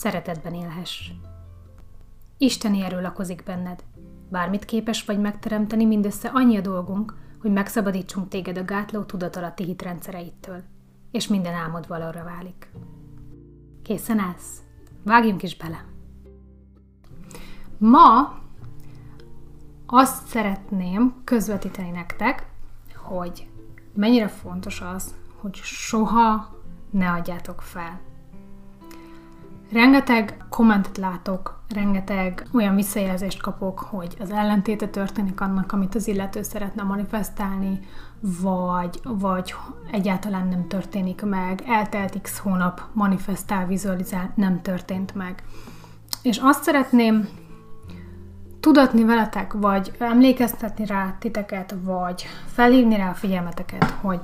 szeretetben élhess. Isteni erő lakozik benned. Bármit képes vagy megteremteni, mindössze annyi a dolgunk, hogy megszabadítsunk téged a gátló tudatalatti hitrendszereittől, és minden álmod valóra válik. Készen állsz? Vágjunk is bele! Ma azt szeretném közvetíteni nektek, hogy mennyire fontos az, hogy soha ne adjátok fel. Rengeteg kommentet látok, rengeteg olyan visszajelzést kapok, hogy az ellentéte történik annak, amit az illető szeretne manifestálni, vagy, vagy egyáltalán nem történik meg, eltelt x hónap, manifestál, vizualizál, nem történt meg. És azt szeretném tudatni veletek, vagy emlékeztetni rá titeket, vagy felhívni rá a figyelmeteket, hogy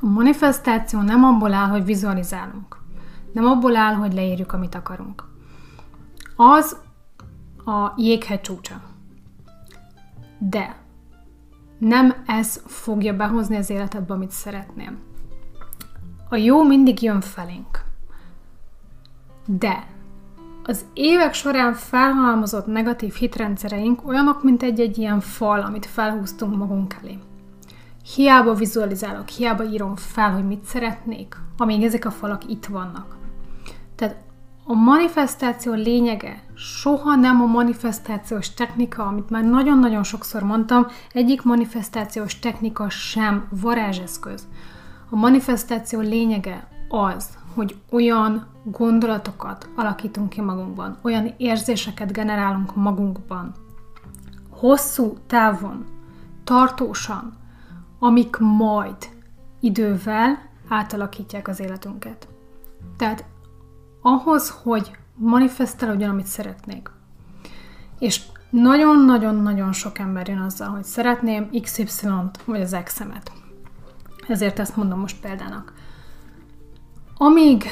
a manifestáció nem abból áll, hogy vizualizálunk. Nem abból áll, hogy leírjuk, amit akarunk. Az a jéghegy csúcsa. De nem ez fogja behozni az életedbe, amit szeretném. A jó mindig jön felénk. De az évek során felhalmozott negatív hitrendszereink olyanok, mint egy-egy ilyen fal, amit felhúztunk magunk elé. Hiába vizualizálok, hiába írom fel, hogy mit szeretnék, amíg ezek a falak itt vannak. Tehát a manifestáció lényege soha nem a manifestációs technika, amit már nagyon-nagyon sokszor mondtam, egyik manifestációs technika sem varázseszköz. A manifestáció lényege az, hogy olyan gondolatokat alakítunk ki magunkban, olyan érzéseket generálunk magunkban, hosszú távon, tartósan, amik majd idővel átalakítják az életünket. Tehát ahhoz, hogy manifestálódjon, amit szeretnék. És nagyon-nagyon-nagyon sok ember jön azzal, hogy szeretném XY-t, vagy az X-emet. Ezért ezt mondom most példának. Amíg,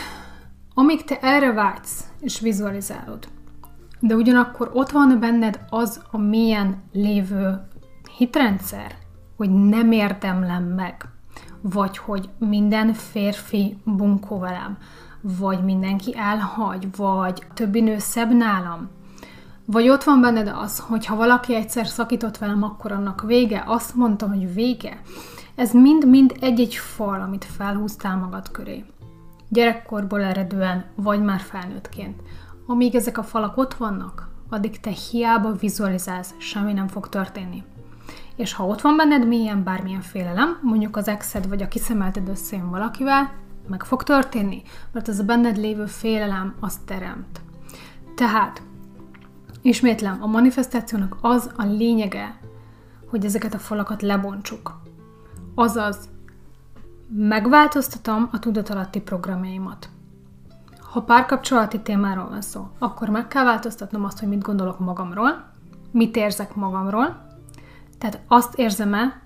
amíg te erre vágysz, és vizualizálod, de ugyanakkor ott van benned az a mélyen lévő hitrendszer, hogy nem érdemlem meg, vagy hogy minden férfi bunkó velem, vagy mindenki elhagy, vagy többi nő szebb nálam. Vagy ott van benned az, hogy ha valaki egyszer szakított velem, akkor annak vége, azt mondtam, hogy vége. Ez mind-mind egy-egy fal, amit felhúztál magad köré. Gyerekkorból eredően, vagy már felnőttként. Amíg ezek a falak ott vannak, addig te hiába vizualizálsz, semmi nem fog történni. És ha ott van benned mélyen bármilyen félelem, mondjuk az exed vagy a kiszemelted összejön valakivel, meg fog történni, mert az a benned lévő félelem azt teremt. Tehát, ismétlem, a manifestációnak az a lényege, hogy ezeket a falakat lebontsuk. Azaz, megváltoztatom a tudatalatti programjaimat. Ha párkapcsolati témáról van szó, akkor meg kell változtatnom azt, hogy mit gondolok magamról, mit érzek magamról, tehát azt érzem-e,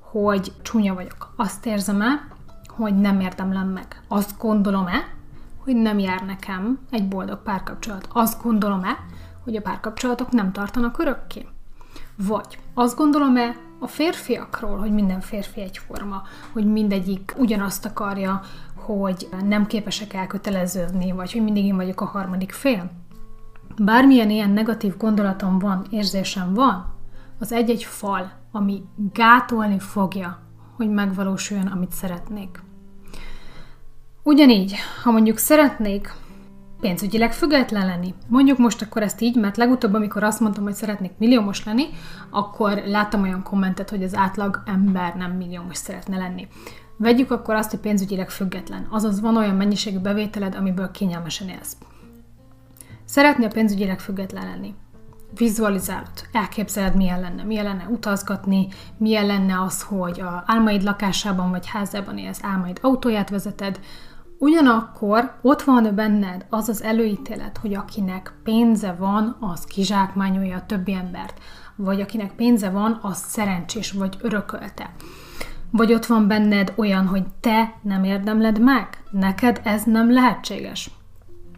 hogy csúnya vagyok. Azt érzem-e, hogy nem érdemlem meg. Azt gondolom-e, hogy nem jár nekem egy boldog párkapcsolat. Azt gondolom-e, hogy a párkapcsolatok nem tartanak örökké. Vagy azt gondolom-e a férfiakról, hogy minden férfi egyforma, hogy mindegyik ugyanazt akarja, hogy nem képesek elköteleződni, vagy hogy mindig én vagyok a harmadik fél. Bármilyen ilyen negatív gondolatom van, érzésem van, az egy-egy fal, ami gátolni fogja hogy megvalósuljon, amit szeretnék. Ugyanígy, ha mondjuk szeretnék pénzügyileg független lenni. Mondjuk most akkor ezt így, mert legutóbb, amikor azt mondtam, hogy szeretnék milliómos lenni, akkor láttam olyan kommentet, hogy az átlag ember nem milliómos szeretne lenni. Vegyük akkor azt, hogy pénzügyileg független, azaz van olyan mennyiségű bevételed, amiből kényelmesen élsz. Szeretnél pénzügyileg független lenni. Vizualizálod, elképzeled, milyen lenne, milyen lenne utazgatni, milyen lenne az, hogy a álmaid lakásában vagy házában élsz, álmaid autóját vezeted, Ugyanakkor ott van benned az az előítélet, hogy akinek pénze van, az kizsákmányolja a többi embert, vagy akinek pénze van, az szerencsés vagy örökölte. Vagy ott van benned olyan, hogy te nem érdemled meg, neked ez nem lehetséges.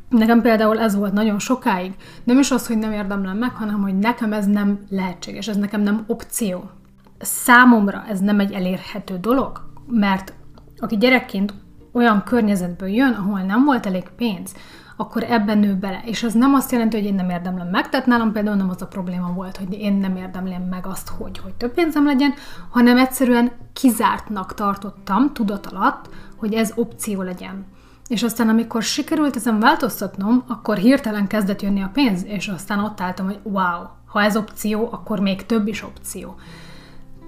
Nekem például ez volt nagyon sokáig. Nem is az, hogy nem érdemlem meg, hanem hogy nekem ez nem lehetséges, ez nekem nem opció. Számomra ez nem egy elérhető dolog, mert aki gyerekként olyan környezetből jön, ahol nem volt elég pénz, akkor ebben nő bele. És az nem azt jelenti, hogy én nem érdemlem meg, tehát nálam például nem az a probléma volt, hogy én nem érdemlem meg azt, hogy, hogy több pénzem legyen, hanem egyszerűen kizártnak tartottam tudat alatt, hogy ez opció legyen. És aztán, amikor sikerült ezen változtatnom, akkor hirtelen kezdett jönni a pénz, és aztán ott álltam, hogy wow, ha ez opció, akkor még több is opció.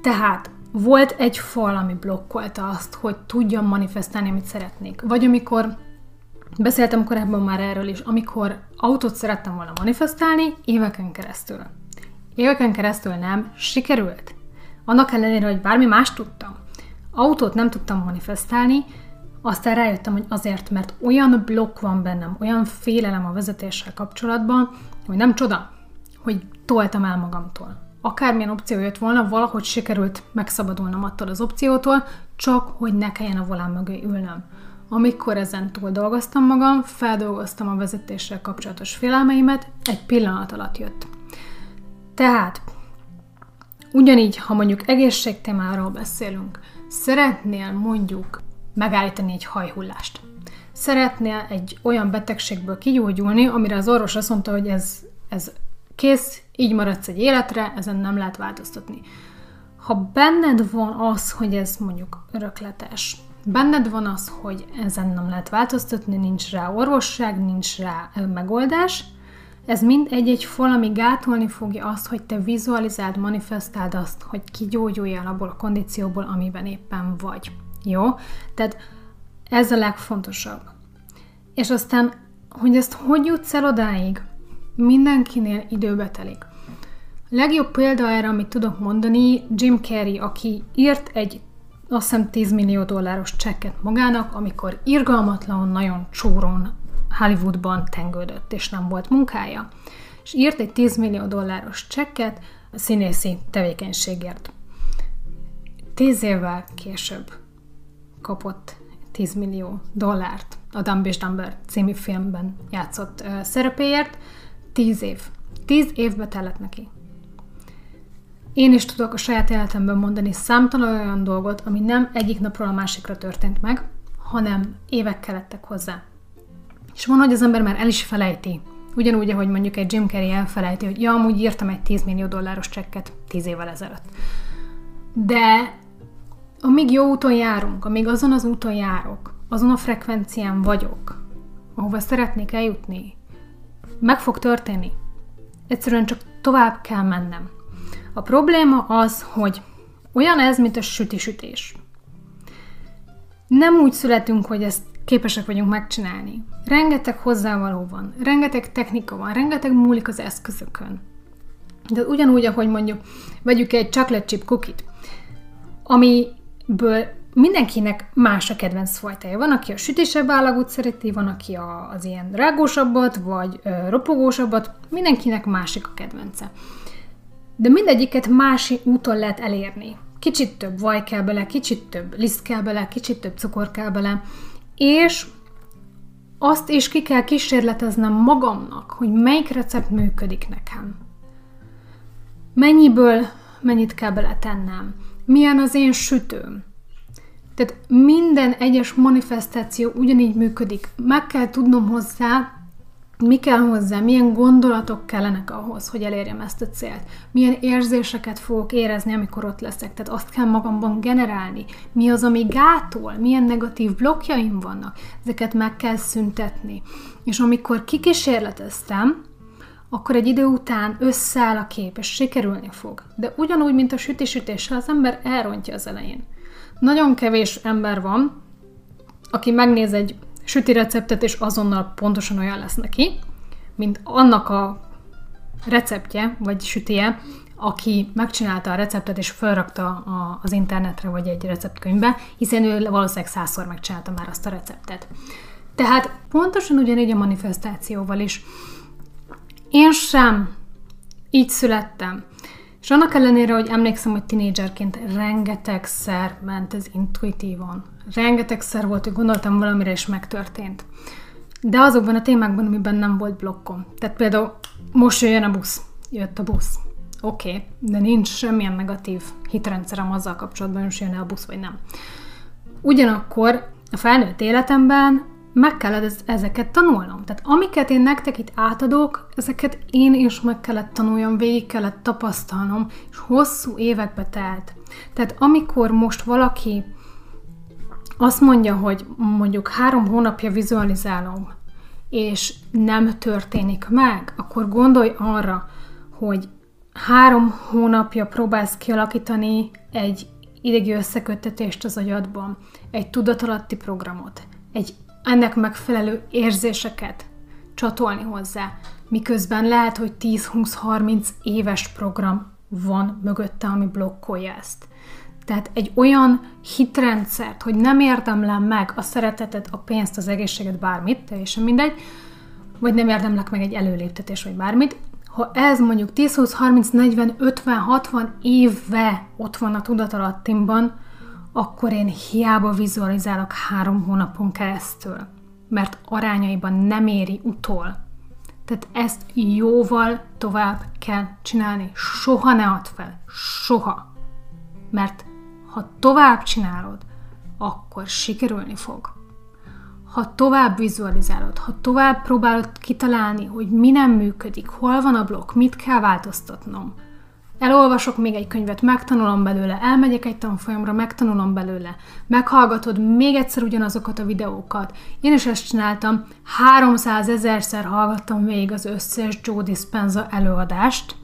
Tehát volt egy fal, ami blokkolta azt, hogy tudjam manifestálni, amit szeretnék. Vagy amikor beszéltem korábban már erről is, amikor autót szerettem volna manifestálni, éveken keresztül. Éveken keresztül nem, sikerült. Annak ellenére, hogy bármi más tudtam. Autót nem tudtam manifestálni, aztán rájöttem, hogy azért, mert olyan blokk van bennem, olyan félelem a vezetéssel kapcsolatban, hogy nem csoda, hogy toltam el magamtól akármilyen opció jött volna, valahogy sikerült megszabadulnom attól az opciótól, csak hogy ne kelljen a volán mögé ülnöm. Amikor ezen túl dolgoztam magam, feldolgoztam a vezetéssel kapcsolatos félelmeimet, egy pillanat alatt jött. Tehát, ugyanígy, ha mondjuk egészségtémáról beszélünk, szeretnél mondjuk megállítani egy hajhullást. Szeretnél egy olyan betegségből kigyógyulni, amire az orvos azt mondta, hogy ez, ez kész, így maradsz egy életre, ezen nem lehet változtatni. Ha benned van az, hogy ez mondjuk örökletes, benned van az, hogy ezen nem lehet változtatni, nincs rá orvosság, nincs rá megoldás, ez mind egy-egy fal, ami gátolni fogja azt, hogy te vizualizáld, manifestáld azt, hogy kigyógyuljál abból a kondícióból, amiben éppen vagy. Jó? Tehát ez a legfontosabb. És aztán, hogy ezt hogy jutsz el odáig, mindenkinél időbe telik. A legjobb példa erre, amit tudok mondani, Jim Carrey, aki írt egy azt hiszem 10 millió dolláros csekket magának, amikor irgalmatlanul nagyon csórón Hollywoodban tengődött, és nem volt munkája. És írt egy 10 millió dolláros csekket a színészi tevékenységért. Tíz évvel később kapott 10 millió dollárt a Dumb és Dumber című filmben játszott szerepéért, Tíz év. Tíz évbe tellett neki. Én is tudok a saját életemben mondani számtalan olyan dolgot, ami nem egyik napról a másikra történt meg, hanem évek lettek hozzá. És van, hogy az ember már el is felejti. Ugyanúgy, ahogy mondjuk egy Jim Carrey elfelejti, hogy ja, amúgy írtam egy 10 millió dolláros csekket 10 évvel ezelőtt. De amíg jó úton járunk, amíg azon az úton járok, azon a frekvencián vagyok, ahova szeretnék eljutni, meg fog történni. Egyszerűen csak tovább kell mennem. A probléma az, hogy olyan ez, mint a süti-sütés. Nem úgy születünk, hogy ezt képesek vagyunk megcsinálni. Rengeteg hozzávaló van, rengeteg technika van, rengeteg múlik az eszközökön. De ugyanúgy, ahogy mondjuk vegyük egy chocolate chip cookie-t, amiből mindenkinek más a kedvenc fajtája. Van, aki a sütésebb állagút szereti, van, aki a, az ilyen rágósabbat, vagy ö, ropogósabbat, mindenkinek másik a kedvence. De mindegyiket másik úton lehet elérni. Kicsit több vaj kell bele, kicsit több liszt kell bele, kicsit több cukor kell bele, és azt is ki kell kísérleteznem magamnak, hogy melyik recept működik nekem. Mennyiből mennyit kell beletennem, milyen az én sütőm, tehát minden egyes manifestáció ugyanígy működik. Meg kell tudnom hozzá mi kell hozzá, milyen gondolatok kellenek ahhoz, hogy elérjem ezt a célt, milyen érzéseket fogok érezni, amikor ott leszek, tehát azt kell magamban generálni, mi az, ami gátol, milyen negatív blokkjaim vannak, ezeket meg kell szüntetni. És amikor kikísérleteztem, akkor egy idő után összeáll a kép, és sikerülni fog. De ugyanúgy, mint a sütisütéssel, az ember elrontja az elején. Nagyon kevés ember van, aki megnéz egy süti receptet, és azonnal pontosan olyan lesz neki, mint annak a receptje, vagy sütie, aki megcsinálta a receptet és felrakta a, az internetre, vagy egy receptkönyvbe, hiszen ő valószínűleg százszor megcsinálta már azt a receptet. Tehát pontosan ugyanígy a manifestációval is. Én sem így születtem. És annak ellenére, hogy emlékszem, hogy tinédzserként rengetegszer ment ez intuitívan. Rengetegszer volt, hogy gondoltam valamire, és megtörtént. De azokban a témákban, amiben nem volt blokkom. Tehát például most jöjjön a busz. Jött a busz. Oké, okay, de nincs semmilyen negatív hitrendszerem azzal kapcsolatban, hogy jön a busz, vagy nem. Ugyanakkor a felnőtt életemben meg kellett ezeket tanulnom. Tehát amiket én nektek itt átadok, ezeket én is meg kellett tanuljam, végig kellett tapasztalnom, és hosszú évekbe telt. Tehát amikor most valaki azt mondja, hogy mondjuk három hónapja vizualizálom, és nem történik meg, akkor gondolj arra, hogy három hónapja próbálsz kialakítani egy idegi összeköttetést az agyadban, egy tudatalatti programot, egy ennek megfelelő érzéseket csatolni hozzá, miközben lehet, hogy 10-20-30 éves program van mögötte, ami blokkolja ezt. Tehát egy olyan hitrendszert, hogy nem érdemlem meg a szeretetet, a pénzt, az egészséget, bármit, teljesen mindegy, vagy nem érdemlek meg egy előléptetés, vagy bármit, ha ez mondjuk 10, 20, 30, 40, 50, 60 éve ott van a tudatalattimban, akkor én hiába vizualizálok három hónapon keresztül, mert arányaiban nem éri utol. Tehát ezt jóval tovább kell csinálni. Soha ne add fel. Soha. Mert ha tovább csinálod, akkor sikerülni fog. Ha tovább vizualizálod, ha tovább próbálod kitalálni, hogy mi nem működik, hol van a blokk, mit kell változtatnom, Elolvasok még egy könyvet, megtanulom belőle, elmegyek egy tanfolyamra, megtanulom belőle, meghallgatod még egyszer ugyanazokat a videókat. Én is ezt csináltam, 300 ezerszer hallgattam végig az összes Joe Dispenza előadást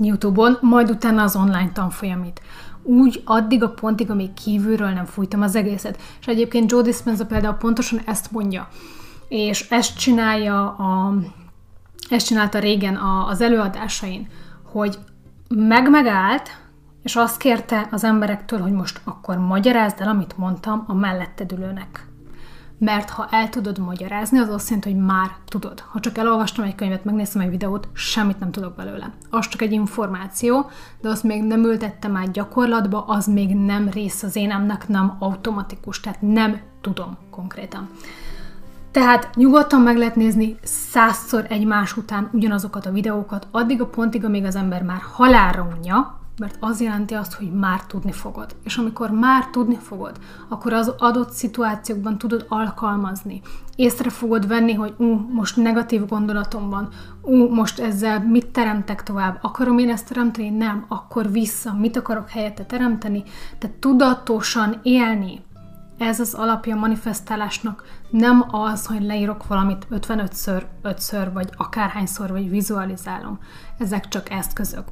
YouTube-on, majd utána az online tanfolyamit. Úgy addig a pontig, amíg kívülről nem fújtam az egészet. És egyébként Joe Dispenza például pontosan ezt mondja. És ezt csinálja a, ezt csinálta régen a, az előadásain, hogy meg-megállt, és azt kérte az emberektől, hogy most akkor magyarázd el, amit mondtam a melletted ülőnek. Mert ha el tudod magyarázni, az azt jelenti, hogy már tudod. Ha csak elolvastam egy könyvet, megnéztem egy videót, semmit nem tudok belőle. Az csak egy információ, de azt még nem ültettem át gyakorlatba, az még nem rész az énemnek, nem automatikus, tehát nem tudom konkrétan. Tehát nyugodtan meg lehet nézni százszor egymás után ugyanazokat a videókat, addig a pontig, amíg az ember már halálra unja, mert az jelenti azt, hogy már tudni fogod. És amikor már tudni fogod, akkor az adott szituációkban tudod alkalmazni. Észre fogod venni, hogy ú, most negatív gondolatom van, ú, most ezzel mit teremtek tovább, akarom én ezt teremteni? Nem, akkor vissza, mit akarok helyette teremteni? Tehát tudatosan élni ez az alapja a manifestálásnak, nem az, hogy leírok valamit 55-ször, 5-ször, vagy akárhányszor, vagy vizualizálom. Ezek csak eszközök.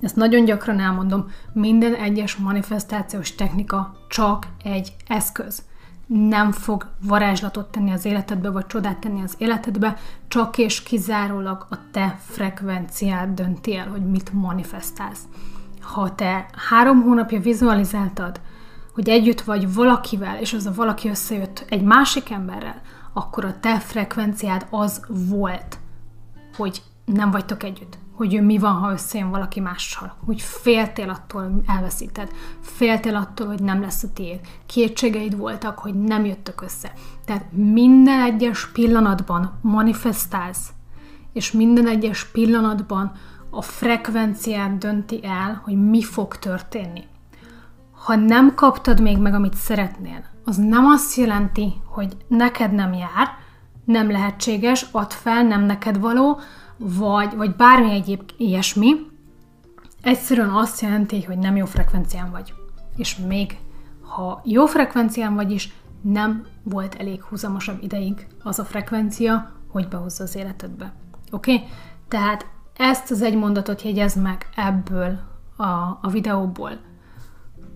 Ezt nagyon gyakran elmondom, minden egyes manifestációs technika csak egy eszköz. Nem fog varázslatot tenni az életedbe, vagy csodát tenni az életedbe, csak és kizárólag a te frekvenciád dönti el, hogy mit manifestálsz. Ha te három hónapja vizualizáltad, hogy együtt vagy valakivel, és az a valaki összejött egy másik emberrel, akkor a te frekvenciád az volt, hogy nem vagytok együtt, hogy mi van, ha összejön valaki mással, hogy féltél attól, hogy elveszíted, féltél attól, hogy nem lesz a tiéd, kétségeid voltak, hogy nem jöttök össze. Tehát minden egyes pillanatban manifestálsz, és minden egyes pillanatban a frekvenciát dönti el, hogy mi fog történni ha nem kaptad még meg, amit szeretnél, az nem azt jelenti, hogy neked nem jár, nem lehetséges, add fel, nem neked való, vagy, vagy bármi egyéb ilyesmi, egyszerűen azt jelenti, hogy nem jó frekvencián vagy. És még ha jó frekvencián vagy is, nem volt elég húzamosabb ideig az a frekvencia, hogy behozza az életedbe. Oké? Okay? Tehát ezt az egy mondatot jegyezd meg ebből a, a videóból.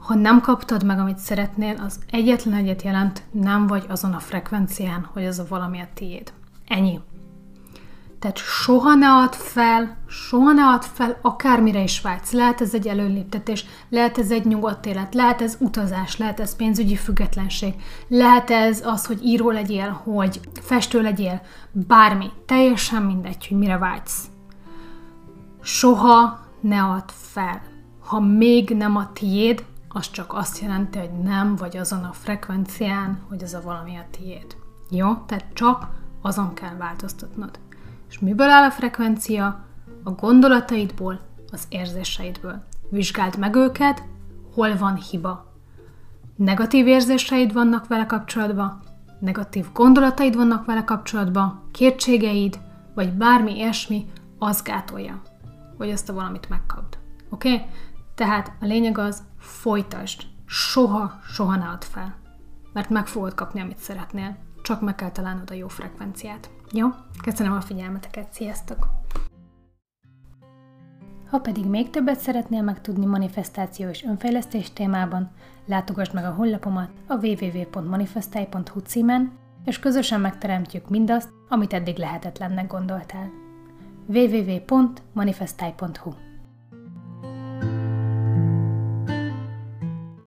Ha nem kaptad meg, amit szeretnél, az egyetlen egyet jelent, nem vagy azon a frekvencián, hogy az a valami a tiéd. Ennyi. Tehát soha ne add fel, soha ne add fel, akármire is vágysz. Lehet ez egy előléptetés, lehet ez egy nyugodt élet, lehet ez utazás, lehet ez pénzügyi függetlenség, lehet ez az, hogy író legyél, hogy festő legyél, bármi. Teljesen mindegy, hogy mire vágysz. Soha ne add fel. Ha még nem a tiéd, az csak azt jelenti, hogy nem vagy azon a frekvencián, hogy az a valami a tiéd. Jó? Tehát csak azon kell változtatnod. És miből áll a frekvencia? A gondolataidból, az érzéseidből. Vizsgáld meg őket, hol van hiba. Negatív érzéseid vannak vele kapcsolatban, negatív gondolataid vannak vele kapcsolatban, kétségeid, vagy bármi ilyesmi, az gátolja, hogy ezt a valamit megkapd. Oké? Okay? Tehát a lényeg az, folytasd. Soha, soha ne add fel. Mert meg fogod kapni, amit szeretnél. Csak meg kell találnod a jó frekvenciát. Jó? Köszönöm a figyelmeteket, sziasztok! Ha pedig még többet szeretnél megtudni manifestáció és önfejlesztés témában, látogass meg a honlapomat a www.manifestai.hu címen, és közösen megteremtjük mindazt, amit eddig lehetetlennek gondoltál. www.manifestai.hu